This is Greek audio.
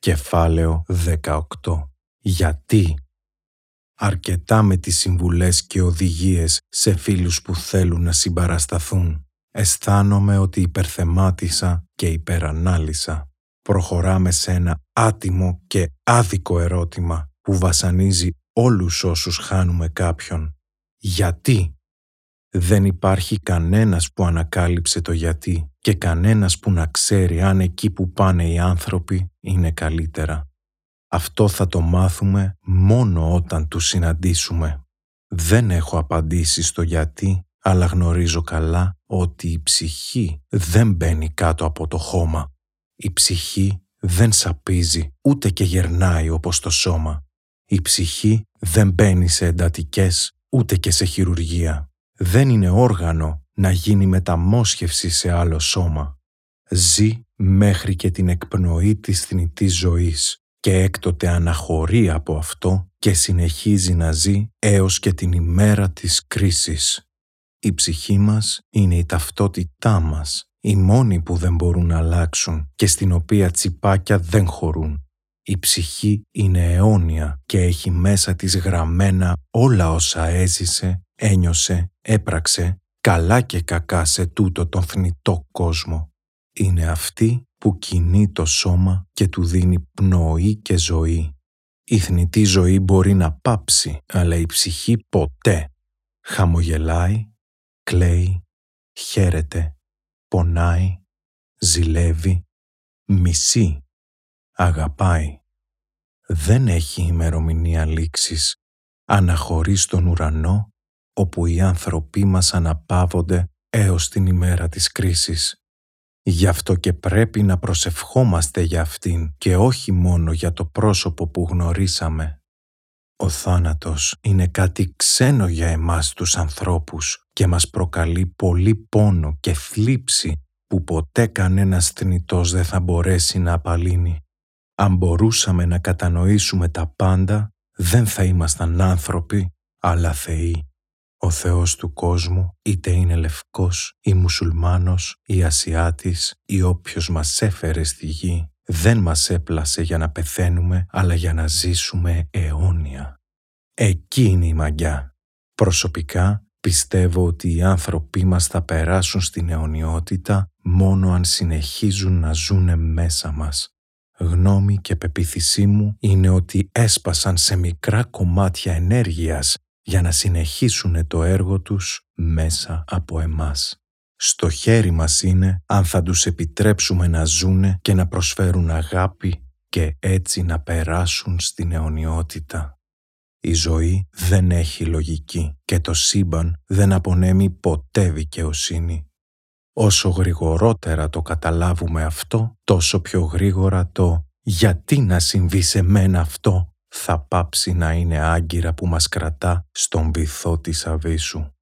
Κεφάλαιο 18 Γιατί; Αρκετά με τις συμβουλές και οδηγίες σε φίλους που θέλουν να συμπαρασταθούν. Αισθάνομαι ότι υπερθεμάτισα και υπερανάλυσα. Προχωράμε σε ένα άτιμο και άδικο ερώτημα που βασανίζει όλους όσους χάνουμε κάποιον. Γιατί; Δεν υπάρχει κανένας που ανακάλυψε το γιατί και κανένας που να ξέρει αν εκεί που πάνε οι άνθρωποι είναι καλύτερα. Αυτό θα το μάθουμε μόνο όταν τους συναντήσουμε. Δεν έχω απαντήσει στο γιατί, αλλά γνωρίζω καλά ότι η ψυχή δεν μπαίνει κάτω από το χώμα. Η ψυχή δεν σαπίζει ούτε και γερνάει όπως το σώμα. Η ψυχή δεν μπαίνει σε εντατικές ούτε και σε χειρουργία δεν είναι όργανο να γίνει μεταμόσχευση σε άλλο σώμα. Ζει μέχρι και την εκπνοή της θνητής ζωής και έκτοτε αναχωρεί από αυτό και συνεχίζει να ζει έως και την ημέρα της κρίσης. Η ψυχή μας είναι η ταυτότητά μας, η μόνη που δεν μπορούν να αλλάξουν και στην οποία τσιπάκια δεν χωρούν. Η ψυχή είναι αιώνια και έχει μέσα της γραμμένα όλα όσα έζησε ένιωσε, έπραξε, καλά και κακά σε τούτο τον θνητό κόσμο. Είναι αυτή που κινεί το σώμα και του δίνει πνοή και ζωή. Η θνητή ζωή μπορεί να πάψει, αλλά η ψυχή ποτέ. Χαμογελάει, κλαίει, χαίρεται, πονάει, ζηλεύει, μισεί, αγαπάει. Δεν έχει ημερομηνία λήξης. Αναχωρεί στον ουρανό όπου οι άνθρωποι μας αναπαύονται έως την ημέρα της κρίσης. Γι' αυτό και πρέπει να προσευχόμαστε για αυτήν και όχι μόνο για το πρόσωπο που γνωρίσαμε. Ο θάνατος είναι κάτι ξένο για εμάς τους ανθρώπους και μας προκαλεί πολύ πόνο και θλίψη που ποτέ κανένας θνητός δεν θα μπορέσει να απαλύνει. Αν μπορούσαμε να κατανοήσουμε τα πάντα, δεν θα ήμασταν άνθρωποι, αλλά θεοί. Ο Θεός του κόσμου είτε είναι λευκός ή μουσουλμάνος ή Ασιάτης ή όποιος μας έφερε στη γη δεν μας έπλασε για να πεθαίνουμε αλλά για να ζήσουμε αιώνια. Εκεί είναι η μαγιά. Προσωπικά πιστεύω ότι οι άνθρωποι μας θα περάσουν στην αιωνιότητα μόνο αν συνεχίζουν να ζούνε μέσα μας. Γνώμη και πεποίθησή μου είναι ότι έσπασαν σε μικρά κομμάτια ενέργειας για να συνεχίσουν το έργο τους μέσα από εμάς. Στο χέρι μας είναι αν θα τους επιτρέψουμε να ζούνε και να προσφέρουν αγάπη και έτσι να περάσουν στην αιωνιότητα. Η ζωή δεν έχει λογική και το σύμπαν δεν απονέμει ποτέ δικαιοσύνη. Όσο γρηγορότερα το καταλάβουμε αυτό, τόσο πιο γρήγορα το «γιατί να συμβεί σε μένα αυτό» θα πάψει να είναι άγκυρα που μας κρατά στον βυθό της αβίσου.